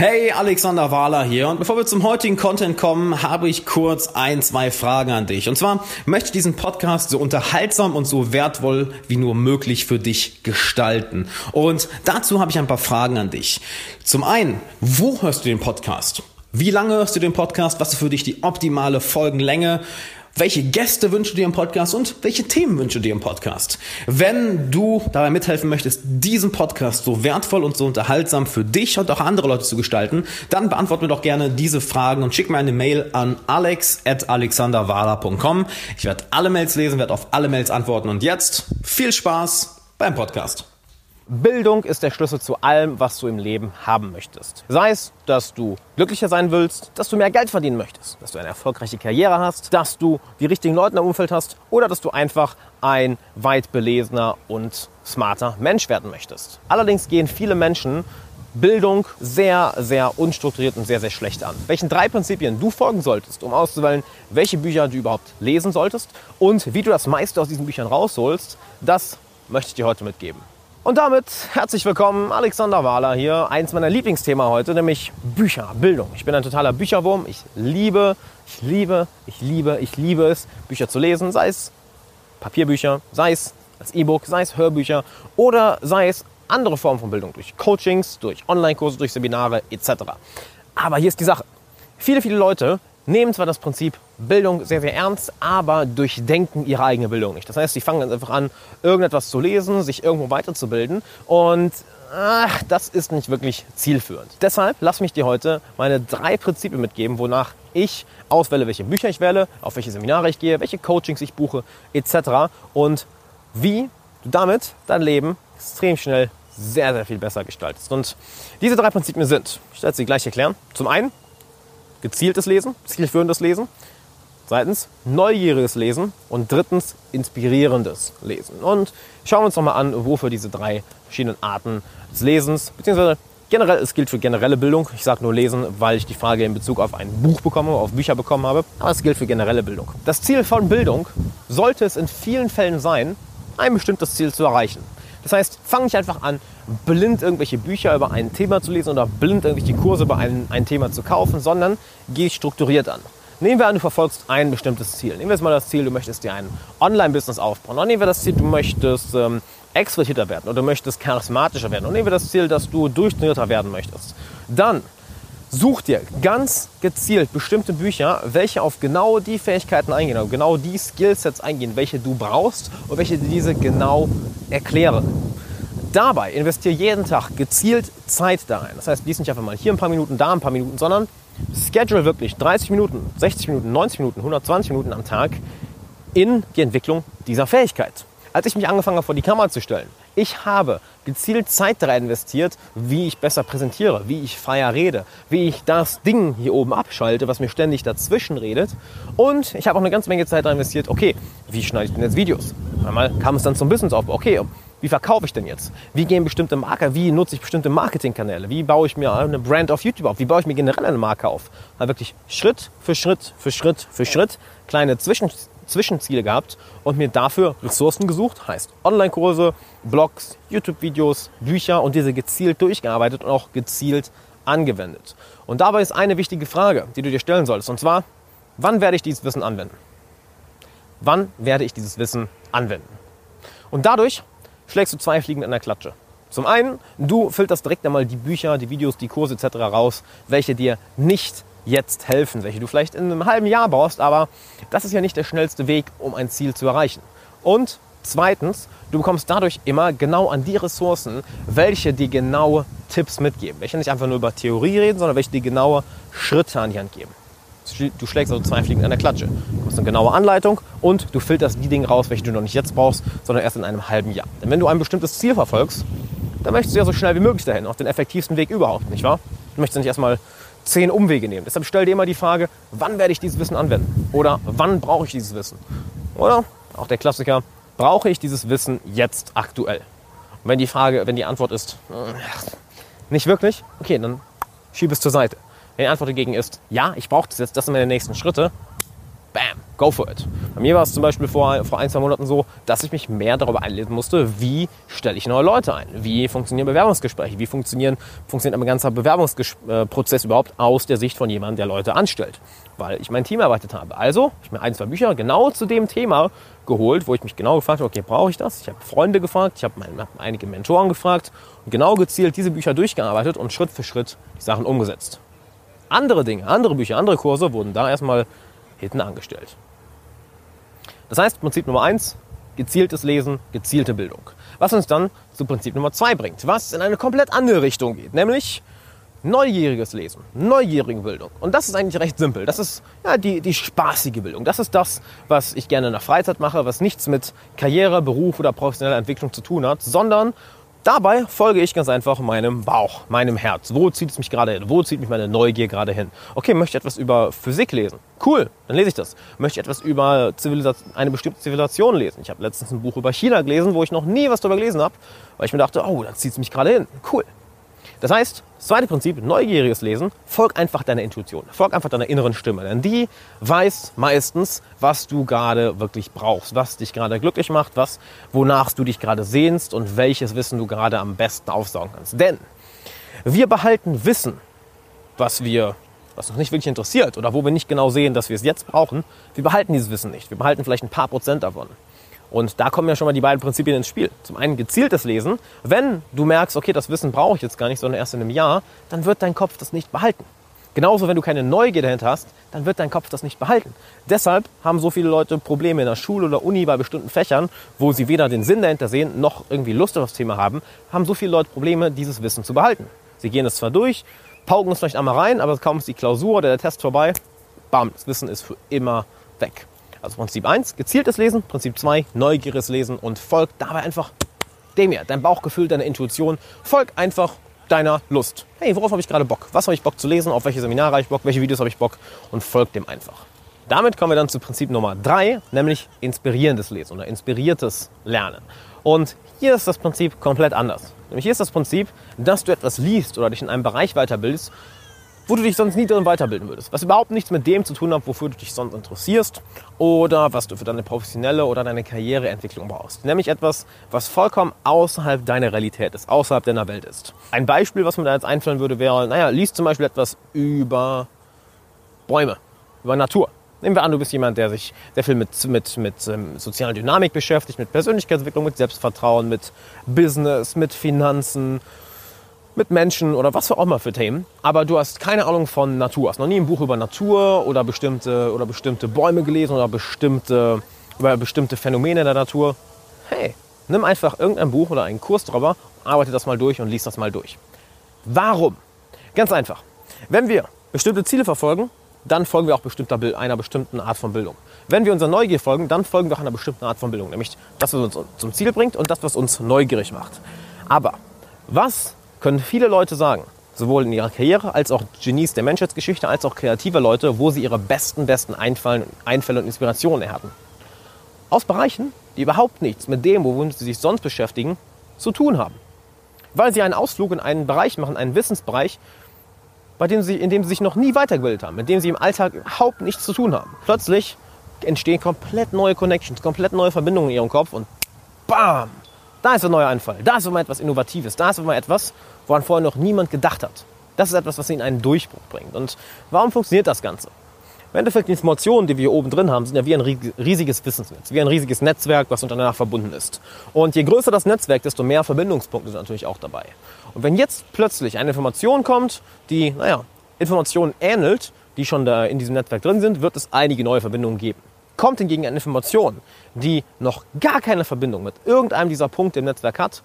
Hey, Alexander Wahler hier und bevor wir zum heutigen Content kommen, habe ich kurz ein, zwei Fragen an dich. Und zwar möchte ich diesen Podcast so unterhaltsam und so wertvoll wie nur möglich für dich gestalten. Und dazu habe ich ein paar Fragen an dich. Zum einen, wo hörst du den Podcast? Wie lange hörst du den Podcast? Was ist für dich die optimale Folgenlänge? Welche Gäste wünschst du dir im Podcast und welche Themen wünschst du dir im Podcast. Wenn du dabei mithelfen möchtest, diesen Podcast so wertvoll und so unterhaltsam für dich und auch andere Leute zu gestalten, dann beantworte mir doch gerne diese Fragen und schick mir eine Mail an alex.alexanderwala.com. Ich werde alle Mails lesen, werde auf alle Mails antworten und jetzt viel Spaß beim Podcast. Bildung ist der Schlüssel zu allem, was du im Leben haben möchtest. Sei es, dass du glücklicher sein willst, dass du mehr Geld verdienen möchtest, dass du eine erfolgreiche Karriere hast, dass du die richtigen Leute im Umfeld hast oder dass du einfach ein weit belesener und smarter Mensch werden möchtest. Allerdings gehen viele Menschen Bildung sehr, sehr unstrukturiert und sehr, sehr schlecht an. Welchen drei Prinzipien du folgen solltest, um auszuwählen, welche Bücher du überhaupt lesen solltest und wie du das meiste aus diesen Büchern rausholst, das möchte ich dir heute mitgeben. Und damit herzlich willkommen, Alexander Wahler hier. Eins meiner Lieblingsthemen heute, nämlich Bücher, Bildung. Ich bin ein totaler Bücherwurm. Ich liebe, ich liebe, ich liebe, ich liebe es, Bücher zu lesen, sei es Papierbücher, sei es als E-Book, sei es Hörbücher oder sei es andere Formen von Bildung, durch Coachings, durch Online-Kurse, durch Seminare etc. Aber hier ist die Sache. Viele, viele Leute nehmen zwar das Prinzip Bildung sehr, sehr ernst, aber durchdenken ihre eigene Bildung nicht. Das heißt, sie fangen dann einfach an, irgendetwas zu lesen, sich irgendwo weiterzubilden und ach, das ist nicht wirklich zielführend. Deshalb lass mich dir heute meine drei Prinzipien mitgeben, wonach ich auswähle, welche Bücher ich wähle, auf welche Seminare ich gehe, welche Coachings ich buche etc. und wie du damit dein Leben extrem schnell sehr, sehr viel besser gestaltest. Und diese drei Prinzipien sind, ich werde sie gleich erklären. Zum einen gezieltes Lesen, zielführendes Lesen. Zweitens neugieriges Lesen und drittens inspirierendes Lesen. Und schauen wir uns nochmal an, wofür diese drei verschiedenen Arten des Lesens, beziehungsweise generell, es gilt für generelle Bildung. Ich sage nur Lesen, weil ich die Frage in Bezug auf ein Buch bekomme, auf Bücher bekommen habe. Aber es gilt für generelle Bildung. Das Ziel von Bildung sollte es in vielen Fällen sein, ein bestimmtes Ziel zu erreichen. Das heißt, fang nicht einfach an, blind irgendwelche Bücher über ein Thema zu lesen oder blind irgendwelche Kurse über ein, ein Thema zu kaufen, sondern geh strukturiert an. Nehmen wir an, du verfolgst ein bestimmtes Ziel. Nehmen wir jetzt mal das Ziel, du möchtest dir ein Online-Business aufbauen. Oder nehmen wir das Ziel, du möchtest ähm, extrovertierter werden oder du möchtest charismatischer werden. Und nehmen wir das Ziel, dass du durchtrainierter werden möchtest. Dann such dir ganz gezielt bestimmte Bücher, welche auf genau die Fähigkeiten eingehen, auf genau die Skillsets eingehen, welche du brauchst und welche diese genau erklären. Dabei investiere jeden Tag gezielt Zeit da rein. Das heißt, lies nicht einfach mal hier ein paar Minuten, da ein paar Minuten, sondern schedule wirklich 30 Minuten, 60 Minuten, 90 Minuten, 120 Minuten am Tag in die Entwicklung dieser Fähigkeit. Als ich mich angefangen habe, vor die Kamera zu stellen, ich habe gezielt Zeit daran investiert, wie ich besser präsentiere, wie ich freier rede, wie ich das Ding hier oben abschalte, was mir ständig dazwischen redet. Und ich habe auch eine ganze Menge Zeit daran investiert, okay, wie schneide ich denn jetzt Videos? Einmal kam es dann zum Businessaufbau. Okay, wie verkaufe ich denn jetzt? Wie gehen bestimmte Marker? Wie nutze ich bestimmte Marketingkanäle? Wie baue ich mir eine Brand auf YouTube auf? Wie baue ich mir generell eine Marke auf? Mal wirklich Schritt für Schritt für Schritt für Schritt kleine Zwischen Zwischenziele gehabt und mir dafür Ressourcen gesucht, heißt Online-Kurse, Blogs, YouTube-Videos, Bücher und diese gezielt durchgearbeitet und auch gezielt angewendet. Und dabei ist eine wichtige Frage, die du dir stellen solltest, und zwar, wann werde ich dieses Wissen anwenden? Wann werde ich dieses Wissen anwenden? Und dadurch schlägst du zwei Fliegen in einer Klatsche. Zum einen, du filterst direkt einmal die Bücher, die Videos, die Kurse etc. raus, welche dir nicht jetzt helfen, welche du vielleicht in einem halben Jahr brauchst, aber das ist ja nicht der schnellste Weg, um ein Ziel zu erreichen. Und zweitens, du bekommst dadurch immer genau an die Ressourcen, welche dir genaue Tipps mitgeben. Welche nicht einfach nur über Theorie reden, sondern welche dir genaue Schritte an die Hand geben. Du schlägst also zwei Fliegen in der Klatsche. Du hast eine genaue Anleitung und du filterst die Dinge raus, welche du noch nicht jetzt brauchst, sondern erst in einem halben Jahr. Denn wenn du ein bestimmtes Ziel verfolgst, dann möchtest du ja so schnell wie möglich dahin, auf den effektivsten Weg überhaupt, nicht wahr? Du möchtest nicht erstmal zehn Umwege nehmen. Deshalb stell dir immer die Frage, wann werde ich dieses Wissen anwenden? Oder wann brauche ich dieses Wissen? Oder auch der Klassiker, brauche ich dieses Wissen jetzt aktuell? Und wenn die Frage, wenn die Antwort ist, äh, nicht wirklich, okay, dann schiebe es zur Seite. Wenn die Antwort dagegen ist, ja, ich brauche das jetzt, das sind meine nächsten Schritte, bam, go for it. Bei mir war es zum Beispiel vor, vor ein, zwei Monaten so, dass ich mich mehr darüber einlesen musste, wie stelle ich neue Leute ein, wie funktionieren Bewerbungsgespräche, wie funktionieren, funktioniert ein ganzer Bewerbungsprozess überhaupt aus der Sicht von jemandem, der Leute anstellt, weil ich mein Team erweitert habe. Also habe ich mir ein, zwei Bücher genau zu dem Thema geholt, wo ich mich genau gefragt habe, okay, brauche ich das? Ich habe Freunde gefragt, ich habe hab einige Mentoren gefragt und genau gezielt diese Bücher durchgearbeitet und Schritt für Schritt die Sachen umgesetzt. Andere Dinge, andere Bücher, andere Kurse wurden da erstmal hinten angestellt. Das heißt, Prinzip Nummer eins, gezieltes Lesen, gezielte Bildung. Was uns dann zu Prinzip Nummer zwei bringt, was in eine komplett andere Richtung geht, nämlich neugieriges Lesen, neugierige Bildung. Und das ist eigentlich recht simpel. Das ist ja, die, die spaßige Bildung. Das ist das, was ich gerne in der Freizeit mache, was nichts mit Karriere, Beruf oder professioneller Entwicklung zu tun hat, sondern Dabei folge ich ganz einfach meinem Bauch, meinem Herz. Wo zieht es mich gerade hin? Wo zieht mich meine Neugier gerade hin? Okay, möchte ich etwas über Physik lesen? Cool, dann lese ich das. Möchte ich etwas über eine bestimmte Zivilisation lesen? Ich habe letztens ein Buch über China gelesen, wo ich noch nie was darüber gelesen habe, weil ich mir dachte, oh, da zieht es mich gerade hin. Cool. Das heißt, zweite Prinzip, neugieriges Lesen, folg einfach deiner Intuition, folg einfach deiner inneren Stimme, denn die weiß meistens, was du gerade wirklich brauchst, was dich gerade glücklich macht, was, wonach du dich gerade sehnst und welches Wissen du gerade am besten aufsaugen kannst. Denn wir behalten Wissen, was wir was uns nicht wirklich interessiert oder wo wir nicht genau sehen, dass wir es jetzt brauchen, wir behalten dieses Wissen nicht. Wir behalten vielleicht ein paar Prozent davon. Und da kommen ja schon mal die beiden Prinzipien ins Spiel. Zum einen gezieltes Lesen. Wenn du merkst, okay, das Wissen brauche ich jetzt gar nicht, sondern erst in einem Jahr, dann wird dein Kopf das nicht behalten. Genauso, wenn du keine Neugier dahinter hast, dann wird dein Kopf das nicht behalten. Deshalb haben so viele Leute Probleme in der Schule oder Uni bei bestimmten Fächern, wo sie weder den Sinn dahinter sehen, noch irgendwie Lust auf das Thema haben, haben so viele Leute Probleme, dieses Wissen zu behalten. Sie gehen es zwar durch, pauken es vielleicht einmal rein, aber kaum ist die Klausur oder der Test vorbei, bam, das Wissen ist für immer weg. Also Prinzip 1, gezieltes Lesen. Prinzip 2, neugieriges Lesen und folg dabei einfach dem hier, dein Bauchgefühl, deine Intuition. Folg einfach deiner Lust. Hey, worauf habe ich gerade Bock? Was habe ich Bock zu lesen? Auf welche Seminare habe ich Bock? Welche Videos habe ich Bock? Und folg dem einfach. Damit kommen wir dann zu Prinzip Nummer 3, nämlich inspirierendes Lesen oder inspiriertes Lernen. Und hier ist das Prinzip komplett anders. Nämlich hier ist das Prinzip, dass du etwas liest oder dich in einem Bereich weiterbildest, wo du dich sonst nie drin weiterbilden würdest. Was überhaupt nichts mit dem zu tun hat, wofür du dich sonst interessierst oder was du für deine professionelle oder deine Karriereentwicklung brauchst. Nämlich etwas, was vollkommen außerhalb deiner Realität ist, außerhalb deiner Welt ist. Ein Beispiel, was mir da jetzt einfallen würde, wäre, naja, liest zum Beispiel etwas über Bäume, über Natur. Nehmen wir an, du bist jemand, der sich sehr viel mit, mit, mit ähm, sozialer Dynamik beschäftigt, mit Persönlichkeitsentwicklung, mit Selbstvertrauen, mit Business, mit Finanzen mit Menschen oder was auch immer für Themen, aber du hast keine Ahnung von Natur, hast noch nie ein Buch über Natur oder bestimmte, oder bestimmte Bäume gelesen oder bestimmte, über bestimmte Phänomene der Natur. Hey, nimm einfach irgendein Buch oder einen Kurs darüber, arbeite das mal durch und lies das mal durch. Warum? Ganz einfach. Wenn wir bestimmte Ziele verfolgen, dann folgen wir auch bestimmter, einer bestimmten Art von Bildung. Wenn wir unserer Neugier folgen, dann folgen wir auch einer bestimmten Art von Bildung, nämlich das, was uns zum Ziel bringt und das, was uns neugierig macht. Aber was können viele Leute sagen, sowohl in ihrer Karriere als auch Genies der Menschheitsgeschichte, als auch kreative Leute, wo sie ihre besten, besten Einfallen, Einfälle und Inspirationen erhatten. Aus Bereichen, die überhaupt nichts mit dem, womit sie sich sonst beschäftigen, zu tun haben. Weil sie einen Ausflug in einen Bereich machen, einen Wissensbereich, bei dem sie, in dem sie sich noch nie weitergebildet haben, mit dem sie im Alltag überhaupt nichts zu tun haben. Plötzlich entstehen komplett neue Connections, komplett neue Verbindungen in ihrem Kopf und BAM! Da ist ein neuer Einfall. Da ist immer etwas Innovatives. Da ist immer etwas, woran vorher noch niemand gedacht hat. Das ist etwas, was ihnen einen Durchbruch bringt. Und warum funktioniert das Ganze? Im Endeffekt, die Informationen, die wir hier oben drin haben, sind ja wie ein riesiges Wissensnetz, wie ein riesiges Netzwerk, was untereinander verbunden ist. Und je größer das Netzwerk, desto mehr Verbindungspunkte sind natürlich auch dabei. Und wenn jetzt plötzlich eine Information kommt, die, naja, Informationen ähnelt, die schon da in diesem Netzwerk drin sind, wird es einige neue Verbindungen geben. Kommt hingegen eine Information, die noch gar keine Verbindung mit irgendeinem dieser Punkte im Netzwerk hat,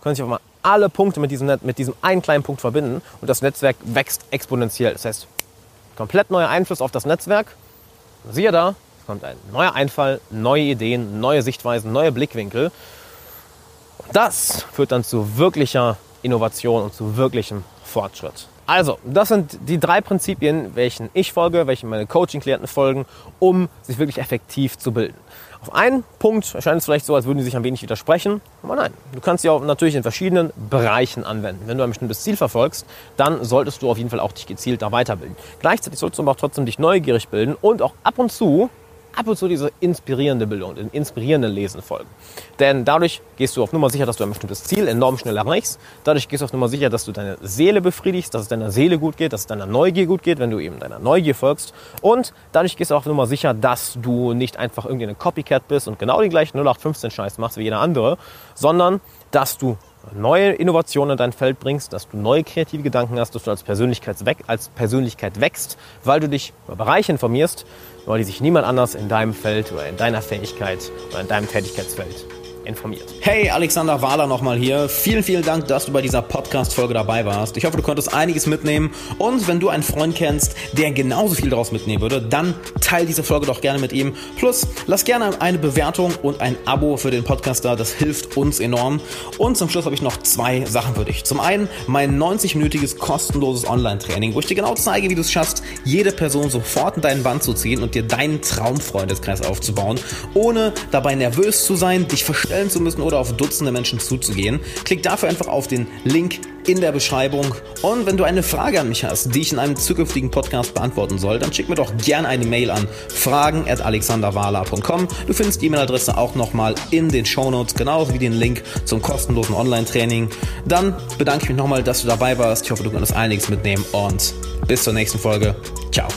können sich auch mal alle Punkte mit diesem, mit diesem einen kleinen Punkt verbinden und das Netzwerk wächst exponentiell. Das heißt, komplett neuer Einfluss auf das Netzwerk. Siehe da, es kommt ein neuer Einfall, neue Ideen, neue Sichtweisen, neue Blickwinkel. Und das führt dann zu wirklicher Innovation und zu wirklichem Fortschritt. Also, das sind die drei Prinzipien, welchen ich folge, welchen meine Coaching-Klienten folgen, um sich wirklich effektiv zu bilden. Auf einen Punkt erscheint es vielleicht so, als würden sie sich ein wenig widersprechen, aber nein, du kannst sie auch natürlich in verschiedenen Bereichen anwenden. Wenn du ein bestimmtes Ziel verfolgst, dann solltest du auf jeden Fall auch dich gezielt da weiterbilden. Gleichzeitig solltest du aber auch trotzdem dich neugierig bilden und auch ab und zu ab und zu diese inspirierende Bildung, den inspirierenden Lesen folgen. Denn dadurch gehst du auf Nummer sicher, dass du ein bestimmtes Ziel enorm schnell erreichst. Dadurch gehst du auf Nummer sicher, dass du deine Seele befriedigst, dass es deiner Seele gut geht, dass es deiner Neugier gut geht, wenn du eben deiner Neugier folgst. Und dadurch gehst du auf Nummer sicher, dass du nicht einfach irgendwie ein Copycat bist und genau den gleichen 0815-Scheiß machst wie jeder andere, sondern dass du neue Innovationen in dein Feld bringst, dass du neue kreative Gedanken hast, dass du als, als Persönlichkeit wächst, weil du dich über Bereiche informierst, über die sich niemand anders in deinem Feld oder in deiner Fähigkeit oder in deinem Tätigkeitsfeld informiert. Hey, Alexander Wahler nochmal hier. Vielen, vielen Dank, dass du bei dieser Podcast-Folge dabei warst. Ich hoffe, du konntest einiges mitnehmen. Und wenn du einen Freund kennst, der genauso viel daraus mitnehmen würde, dann teile diese Folge doch gerne mit ihm. Plus, lass gerne eine Bewertung und ein Abo für den Podcast da. Das hilft uns enorm. Und zum Schluss habe ich noch zwei Sachen für dich. Zum einen mein 90-minütiges kostenloses Online-Training, wo ich dir genau zeige, wie du es schaffst, jede Person sofort in deinen Band zu ziehen und dir deinen Traumfreundeskreis aufzubauen, ohne dabei nervös zu sein, dich verstehen stellen zu müssen oder auf Dutzende Menschen zuzugehen. Klick dafür einfach auf den Link in der Beschreibung. Und wenn du eine Frage an mich hast, die ich in einem zukünftigen Podcast beantworten soll, dann schick mir doch gerne eine Mail an fragen.alexanderwala.com. Du findest die E-Mail-Adresse auch nochmal in den Shownotes, genauso wie den Link zum kostenlosen Online-Training. Dann bedanke ich mich nochmal, dass du dabei warst. Ich hoffe, du konntest einiges mitnehmen und bis zur nächsten Folge. Ciao.